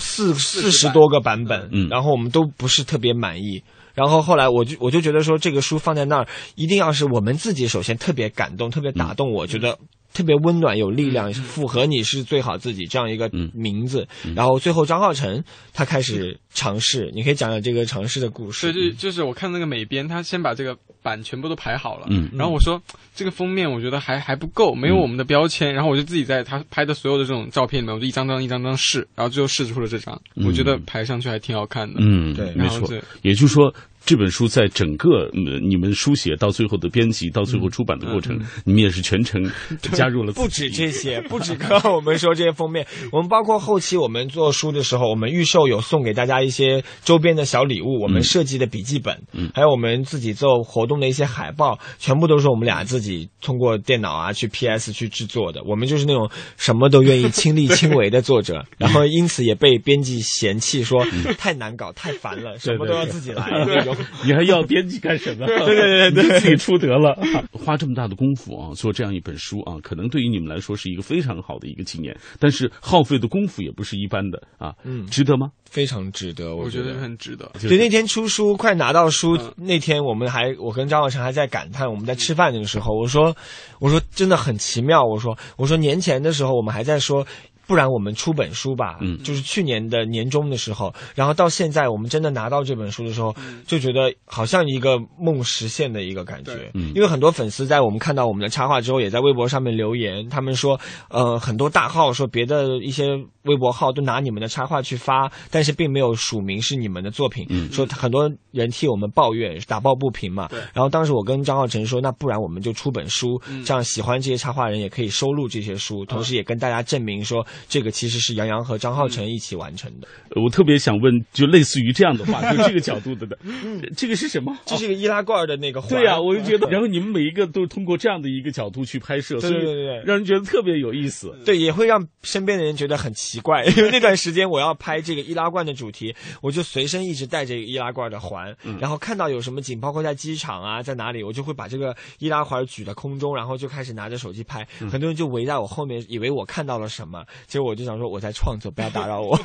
Speaker 4: 四四十多个版本，
Speaker 1: 嗯，
Speaker 4: 然后我们都不是特别满意，然后后来我就我就觉得说这个书放在那儿，一定要是我们自己首先特别感动，特别打动，我觉得特别温暖有力量，符合你是最好自己这样一个名字。然后最后张浩晨他开始尝试，你可以讲讲这个尝试的故事。
Speaker 5: 对，就就是我看那个美编，他先把这个。版全部都排好了，
Speaker 1: 嗯，
Speaker 5: 然后我说这个封面我觉得还还不够，没有我们的标签，然后我就自己在他拍的所有的这种照片里面，我就一张张一张张试，然后最后试出了这张，我觉得排上去还挺好看的，
Speaker 1: 嗯，
Speaker 4: 对，
Speaker 1: 没错，也就是说这本书在整个、嗯、你们书写到最后的编辑到最后出版的过程，你们也是全程 <laughs> 加入了。
Speaker 4: 不止这些，不止刚刚我们说这些封面，我们包括后期我们做书的时候，我们预售有送给大家一些周边的小礼物，我们设计的笔记本，
Speaker 1: 嗯
Speaker 4: 还有我们自己做活动的一些海报，全部都是我们俩自己通过电脑啊去 PS 去制作的。我们就是那种什么都愿意亲力亲为的作者，<laughs> 然后因此也被编辑嫌弃说太难搞、太烦了，什么都要自己来 <laughs> 那种。<laughs>
Speaker 1: 你还要编辑干什么？<laughs>
Speaker 4: 对对对对
Speaker 1: 自己出得了。<laughs> 花这么大的功夫啊，做这样一本书啊，可能对于你们来说是一个非常好的一个纪念，但是耗费的功夫也不是一般的啊，
Speaker 4: 嗯
Speaker 1: 值得吗？
Speaker 4: 非常值得，
Speaker 5: 我
Speaker 4: 觉
Speaker 5: 觉得很值得。
Speaker 4: 对，那天出书快拿到书、那天，我们还我跟张小成还在感叹，我们在吃饭那个时候，我说我说真的很奇妙，我说我说年前的时候我们还在说。不然我们出本书吧，
Speaker 1: 嗯，
Speaker 4: 就是去年的年终的时候，然后到现在我们真的拿到这本书的时候，就觉得好像一个梦实现的一个感觉。
Speaker 1: 嗯，
Speaker 4: 因为很多粉丝在我们看到我们的插画之后，也在微博上面留言，他们说，呃，很多大号说别的一些微博号都拿你们的插画去发，但是并没有署名是你们的作品，
Speaker 1: 嗯，
Speaker 4: 说很多人替我们抱怨，打抱不平嘛。
Speaker 5: 对。
Speaker 4: 然后当时我跟张浩晨说，那不然我们就出本书，
Speaker 5: 嗯、
Speaker 4: 这样喜欢这些插画人也可以收录这些书，同时也跟大家证明说，这个其实是杨洋和张浩成一起完成的。
Speaker 1: 我特别想问，就类似于这样的话，就这个角度的的，<laughs> 这个是什么？
Speaker 4: 这是一个易拉罐的那个环。
Speaker 1: 对呀、啊，我就觉得，然后你们每一个都通过这样的一个角度去拍摄，
Speaker 4: 对对对对，
Speaker 1: 让人觉得特别有意思。
Speaker 4: 对，也会让身边的人觉得很奇怪，<laughs> 因为那段时间我要拍这个易拉罐的主题，我就随身一直带着易拉罐的环，
Speaker 1: 嗯、
Speaker 4: 然后看到有什么景，包括在机场啊，在哪里，我就会把这个易拉环举在空中，然后就开始拿着手机拍，
Speaker 1: 嗯、
Speaker 4: 很多人就围在我后面，以为我看到了什么，结果我就想说我在创作，不要打扰我。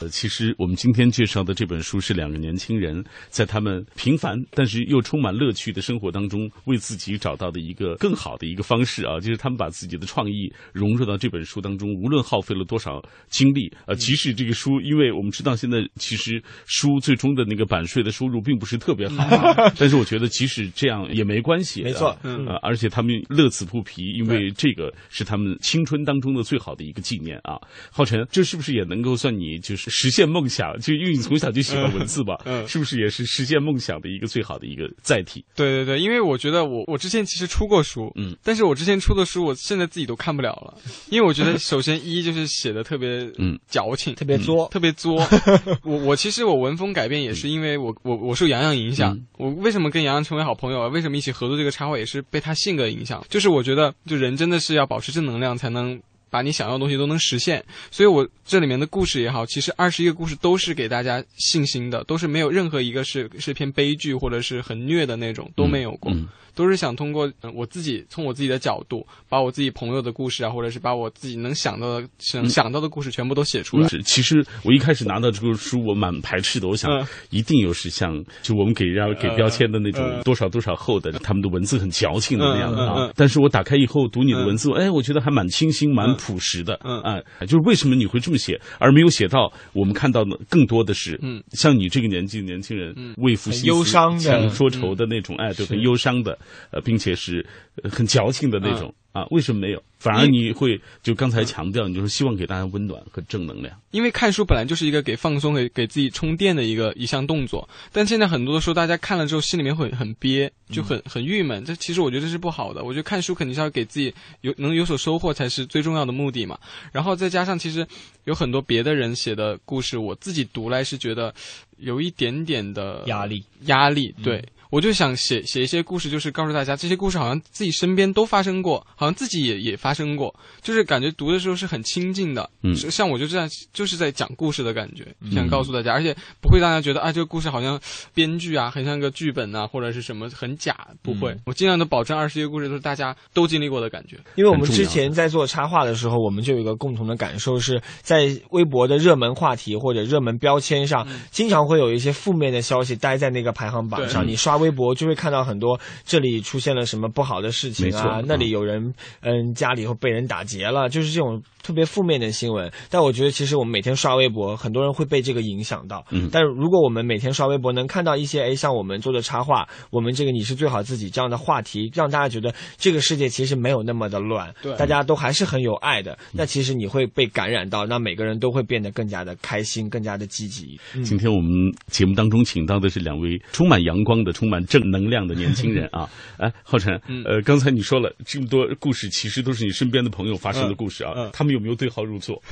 Speaker 1: 呃，<laughs> 其实我们今天介绍的这本书是两个年轻人在他们平凡但是又充满乐趣的生活当中，为自己找到的一个更好的一个方式啊，就是他们把自己的创意融入到这本书当中，无论耗费了多少精力，呃，即使这个书，因为我们知道现在其实书最终的那个版税的收入并不是特别好、啊，但是我觉得即使这样也没关系，
Speaker 4: 没错，
Speaker 1: 嗯、呃，而且他们乐此不疲，因为这个是他们青春当中的最好的一个纪念啊。浩辰，这是不是也能够算你就是实现梦想？就因为你从小就喜欢文字吧，
Speaker 5: 嗯，
Speaker 1: 是不是也是实现梦想的一个最好的一个载体？
Speaker 5: 对对对，因为我觉得我我之前其实出过书，
Speaker 1: 嗯，
Speaker 5: 但是我之前出的书，我现在自己都看不了了，因为我觉得首先一就是写的特别
Speaker 1: 嗯
Speaker 5: 矫情，
Speaker 4: 特别作，
Speaker 5: 特别作。<laughs> 我我其实我文风改变也是因为我我我受洋洋影响，
Speaker 1: 嗯、
Speaker 5: 我为什么跟洋洋成为好朋友啊？为什么一起合作这个插画也是被他性格影响？就是我觉得就人真的是要保持正能量才能。把你想要的东西都能实现，所以我这里面的故事也好，其实二十一个故事都是给大家信心的，都是没有任何一个是是偏悲剧或者是很虐的那种，都没有过，都是想通过、呃、我自己从我自己的角度，把我自己朋友的故事啊，或者是把我自己能想到的想、
Speaker 1: 嗯、
Speaker 5: 想到的故事全部都写出来。
Speaker 1: 是，其实我一开始拿到这个书，我蛮排斥的，我想、
Speaker 5: 嗯、
Speaker 1: 一定又是像就我们给人家给标签的那种多少多少厚的，他们的文字很矫情的那样的啊。
Speaker 5: 嗯、
Speaker 1: 但是我打开以后读你的文字，哎，我觉得还蛮清新、蛮朴实的。
Speaker 5: 嗯
Speaker 1: 啊，就是为什么你会这么写，而没有写到我们看到的更多的是，
Speaker 5: 嗯，
Speaker 1: 像你这个年纪的年轻人，
Speaker 5: 嗯，
Speaker 1: 为赋新词
Speaker 4: 忧伤的、
Speaker 1: 强说愁的那种，哎，对，很忧伤的，呃，并且是很矫情的那种。啊，为什么没有？反而你会就刚才强调，你就是希望给大家温暖和正能量。
Speaker 5: 因为看书本来就是一个给放松、给给自己充电的一个一项动作，但现在很多的时候，大家看了之后心里面会很憋，就很很郁闷。这其实我觉得这是不好的。我觉得看书肯定是要给自己有能有所收获才是最重要的目的嘛。然后再加上其实有很多别的人写的故事，我自己读来是觉得有一点点的
Speaker 4: 压力，
Speaker 5: 压力对。我就想写写一些故事，就是告诉大家，这些故事好像自己身边都发生过，好像自己也也发生过，就是感觉读的时候是很亲近的。
Speaker 1: 嗯，
Speaker 5: 像我就这样，就是在讲故事的感觉，想告诉大家，而且不会让大家觉得啊，这个故事好像编剧啊，很像个剧本啊，或者是什么很假，不会。
Speaker 1: 嗯、
Speaker 5: 我尽量的保证二十一个故事都是大家都经历过的感觉。
Speaker 4: 因为我们之前在做插画的时候，我们就有一个共同的感受，是在微博的热门话题或者热门标签上，
Speaker 5: 嗯、
Speaker 4: 经常会有一些负面的消息待在那个排行榜上，你刷。微博，就会看到很多这里出现了什么不好的事情啊，那里有人嗯家里会被人打劫了，就是这种特别负面的新闻。但我觉得其实我们每天刷微博，很多人会被这个影响到。
Speaker 1: 嗯
Speaker 4: 但是如果我们每天刷微博，能看到一些哎像我们做的插画，我们这个你是最好自己这样的话题，让大家觉得这个世界其实没有那么的乱，
Speaker 5: 对
Speaker 4: 大家都还是很有爱的。那其实你会被感染到，那每个人都会变得更加的开心，更加的积极。嗯
Speaker 1: 今天我们节目当中请到的是两位充满阳光的、充满正能量的年轻人啊！<laughs> 哎，浩辰，
Speaker 5: 嗯
Speaker 1: 呃，刚才你说了这么多故事，其实都是你身边的朋友发生的故事啊。他们有没有对号入座？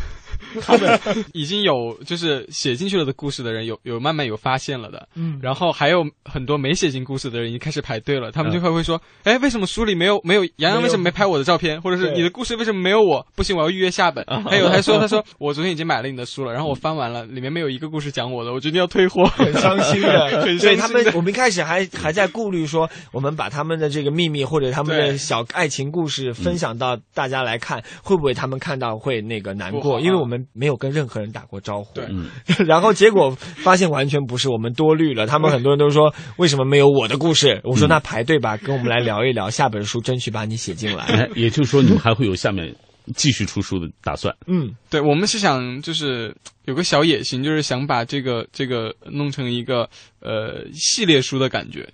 Speaker 1: <laughs>
Speaker 5: 他们已经有就是写进去了的故事的人有 <laughs> 有慢慢有发现了的，
Speaker 4: 嗯。
Speaker 5: 然后还有很多没写进故事的人已经开始排队了，他们就会会说，哎，为什么书里没有没有杨洋为什么没拍我的照片，或者是你的故事为什么没有我？不行，我要预约下本。还有他说他说我昨天已经买了你的书了，然后我翻完了，里面没有一个故事讲我的，我决定要退货，<laughs>
Speaker 4: 很伤心的，
Speaker 5: 很
Speaker 4: 对他们
Speaker 5: 伤心的，
Speaker 4: 我们一开始还还在顾虑说，我们把他们的这个秘密或者他们的小爱情故事分享到大家来看，会不会他们看到会那个难过？因为我们没有跟任何人打过招呼。
Speaker 5: 对
Speaker 1: 嗯，<laughs>
Speaker 4: 然后结果发现完全不是，我们多虑了。他们很多人都说为什么没有我的故事？我说那排队吧，跟我们来聊一聊，下本书争取把你写进来。
Speaker 1: 哎，也就是说你们还会有下面继续出书的打算？
Speaker 4: 嗯，
Speaker 5: 对，我们是想就是有个小野心，就是想把这个这个弄成一个呃系列书的感觉。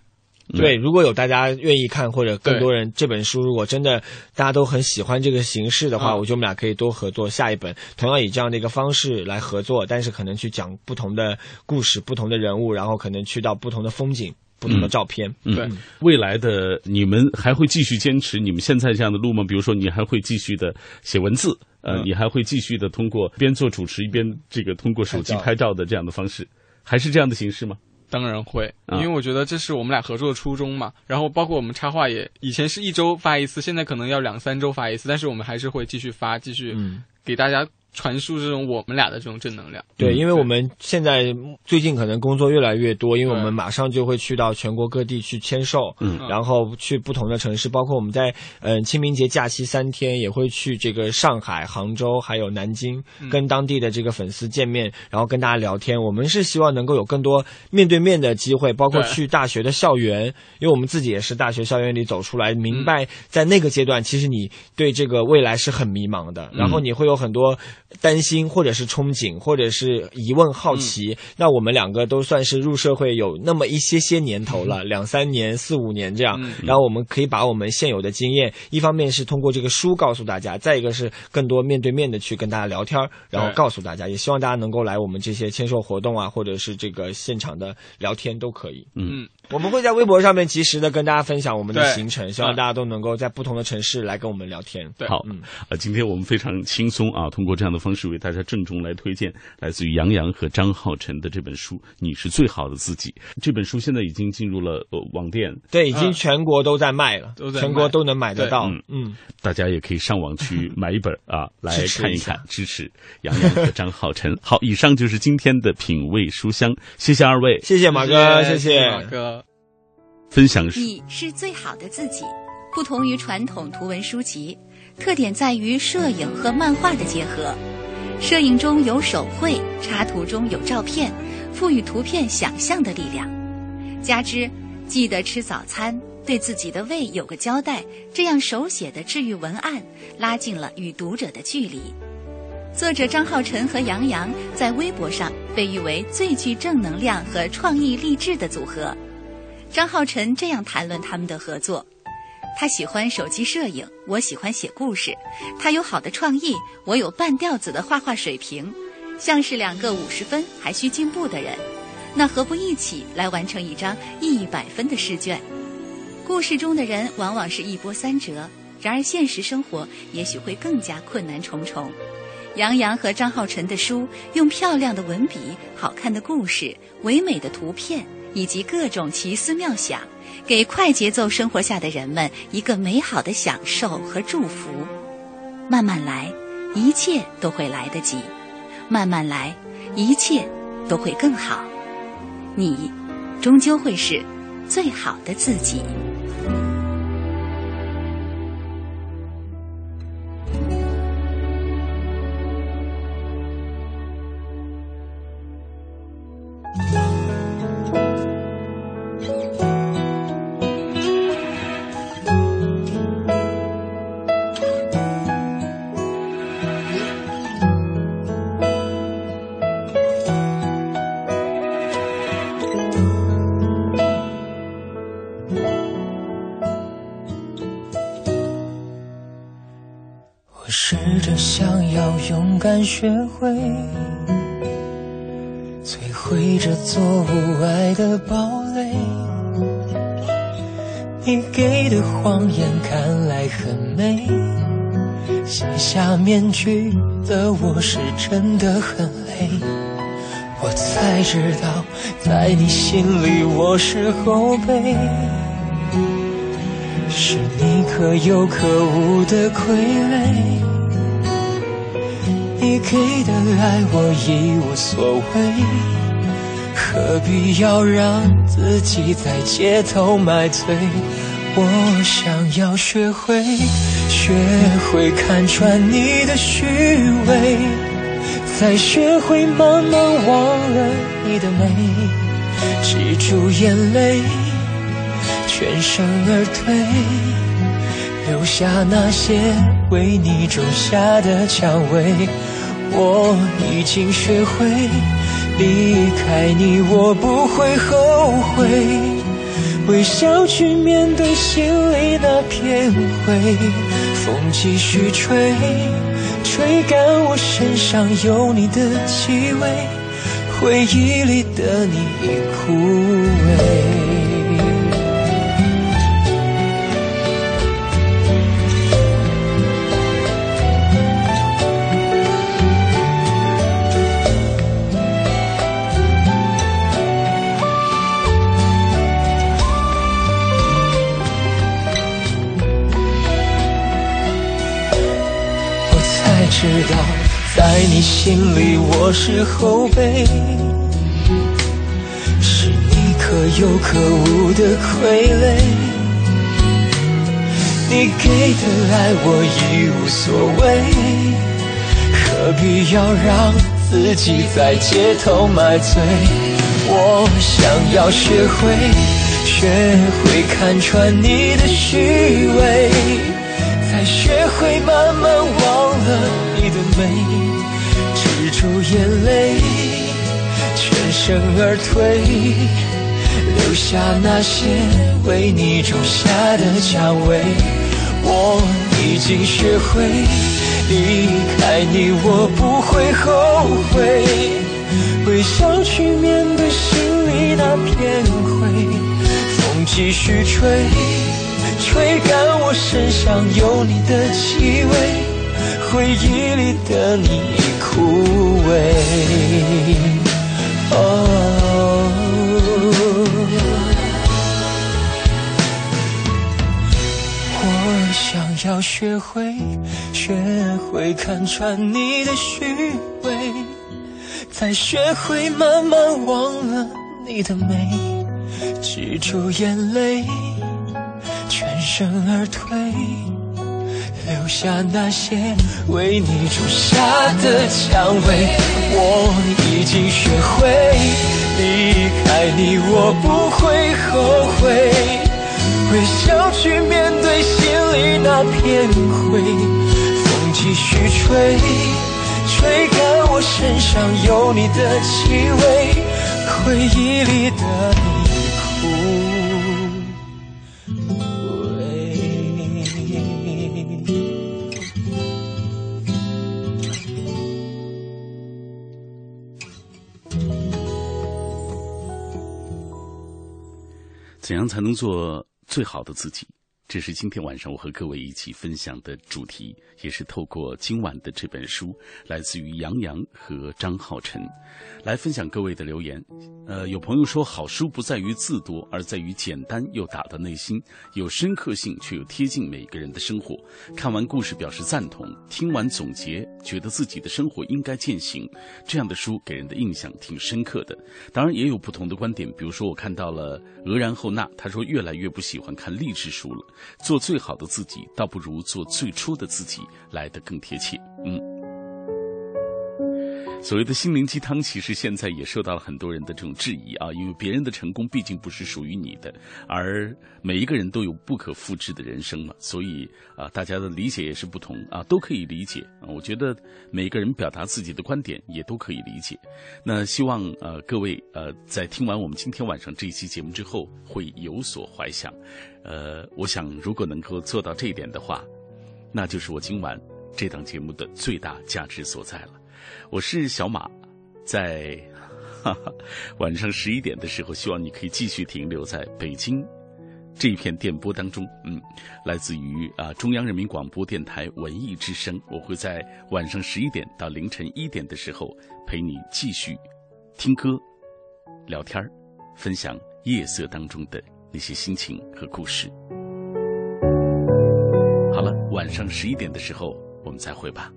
Speaker 1: 嗯
Speaker 4: 对，如果有大家愿意看，或者更多人这本书，如果真的大家都很喜欢这个形式的话，
Speaker 5: 嗯。
Speaker 4: 我觉得我们俩可以多合作下一本，同样以这样的一个方式来合作，但是可能去讲不同的故事、不同的人物，然后可能去到不同的风景、不同的照片。
Speaker 1: 嗯。
Speaker 5: 对，
Speaker 1: 未来的你们还会继续坚持你们现在这样的路吗？比如说，你还会继续的写文字，呃，
Speaker 5: 嗯。
Speaker 1: 你还会继续的通过边做主持一边这个通过手机
Speaker 4: 拍照
Speaker 1: 的这样的方式，还是这样的形式吗？
Speaker 5: 当然会，
Speaker 1: 啊
Speaker 5: 因为我觉得这是我们俩合作的初衷嘛。然后包括我们插画也，以前是一周发一次，现在可能要两三周发一次，但是我们还是会继续发，继续
Speaker 4: 嗯
Speaker 5: 给大家传输这种我们俩的这种正能量。
Speaker 4: 对，
Speaker 1: 嗯
Speaker 4: 因为我们现在最近可能工作越来越多，因为我们马上就会去到全国各地去签售，
Speaker 1: 嗯。
Speaker 4: 然后去不同的城市，包括我们在嗯、呃清明节假期三天也会去这个上海、杭州还有南京，
Speaker 5: 嗯。
Speaker 4: 跟当地的这个粉丝见面，然后跟大家聊天。我们是希望能够有更多面对面的机会，包括去大学的校园，因为我们自己也是大学校园里走出来，明白在那个阶段，其实你对这个未来是很迷茫的，然后你会有很多担心，或者是憧憬，或者是疑问、好奇。那我们两个都算是入社会有那么一些些年头了，两三年、四五年这样。
Speaker 5: 嗯
Speaker 4: 然后我们可以把我们现有的经验，一方面是通过这个书告诉大家，再一个是更多面对面的去跟大家聊天儿，然后告诉大家，也希望大家能够来我们这些签售活动啊，或者是这个现场的聊天都可以。
Speaker 1: 嗯
Speaker 5: 嗯，
Speaker 4: 我们会在微博上面及时的跟大家分享我们的行程，希望大家都能够在不同的城市来跟我们聊天。
Speaker 5: 对
Speaker 1: 好，
Speaker 4: 嗯
Speaker 1: 呃，今天我们非常轻松啊，通过这样的方式为大家郑重来推荐来自于杨洋和张浩辰的这本书《你是最好的自己》。这本书现在已经进入了呃网店，
Speaker 4: 对，已经全国都在卖了，
Speaker 5: 嗯都在
Speaker 4: 全国都能买得到。
Speaker 1: 嗯
Speaker 4: 嗯，
Speaker 1: 大家也可以上网去买一本啊，来看一看，支持杨洋和张浩辰。好，以上就是今天的品味书香，谢谢二位
Speaker 4: 谢谢马哥，谢
Speaker 5: 谢马哥。
Speaker 1: 分享。
Speaker 2: 你是最好的自己，不同于传统图文书籍，特点在于摄影和漫画的结合。摄影中有手绘，插图中有照片，赋予图片想象的力量。加之记得吃早餐，对自己的胃有个交代，这样手写的治愈文案，拉近了与读者的距离。作者张浩晨和杨洋在微博上被誉为最具正能量和创意励志的组合。张浩晨这样谈论他们的合作：他喜欢手机摄影，我喜欢写故事；他有好的创意，我有半吊子的画画水平，像是两个五十分还需进步的人。那何不一起来完成一张一百分的试卷？故事中的人往往是一波三折，然而现实生活也许会更加困难重重。杨洋和张浩晨的书用漂亮的文笔、好看的故事、唯美的图片以及各种奇思妙想，给快节奏生活下的人们一个美好的享受和祝福。慢慢来，一切都会来得及；慢慢来，一切都会更好。你，终究会是最好的自己。
Speaker 12: 学会，摧毁这座无爱的堡垒。你给的谎言看来很美，卸下面具的我是真的很累。我才知道，在你心里我是后辈。是你可有可无的傀儡，你给的爱我已无所谓，何必要让自己在街头买醉？我想要学会，学会看穿你的虚伪，再学会慢慢忘了你的美，止住眼泪。全身而退，留下那些为你种下的蔷薇。我已经学会离开你，我不会后悔。微笑去面对心里那片灰，风继续吹，吹干我身上有你的气味，回忆里的你已枯萎。知道，在你心里我是后辈，是你可有可无的傀儡。你给的爱我已无所谓，何必要让自己在街头买醉？我想要学会，学会看穿你的虚伪，再学会慢慢忘。美，止住眼泪，全身而退，留下那些为你种下的蔷薇。我已经学会离开你，我不会后悔，微笑去面对心里那片灰。风继续吹，吹干我身上有你的气味。回忆里的你枯萎。我想要学会，学会看穿你的虚伪，再学会慢慢忘了你的美，止住眼泪，全身而退。留下那些为你种下的蔷薇，我已经学会离开你，我不会后悔。微笑去面对心里那片灰，风继续吹，吹干我身上有你的气味，回忆里的你。
Speaker 1: 怎样才能做最好的自己？这是今天晚上我和各位一起分享的主题，也是透过今晚的这本书，来自于杨洋和张浩辰。来分享各位的留言，呃，有朋友说，好书不在于字多，而在于简单又打到内心，有深刻性却又贴近每个人的生活。看完故事表示赞同，听完总结，觉得自己的生活应该践行。这样的书给人的印象挺深刻的。当然也有不同的观点，比如说我看到了俄然后那，他说越来越不喜欢看励志书了，做最好的自己，倒不如做最初的自己来得更贴切。嗯。所谓的心灵鸡汤，其实现在也受到了很多人的这种质疑啊，因为别人的成功毕竟不是属于你的，而每一个人都有不可复制的人生嘛，所以啊，大家的理解也是不同啊，都可以理解啊。我觉得每个人表达自己的观点也都可以理解。那希望呃各位呃在听完我们今天晚上这一期节目之后会有所怀想，呃，我想如果能够做到这一点的话，那就是我今晚这档节目的最大价值所在了。我是小马，在哈哈晚上十一点的时候，希望你可以继续停留在北京这一片电波当中。嗯，来自于啊中央人民广播电台文艺之声，我会在晚上十一点到凌晨一点的时候陪你继续听歌、聊天分享夜色当中的那些心情和故事。好了，晚上十一点的时候我们再会吧。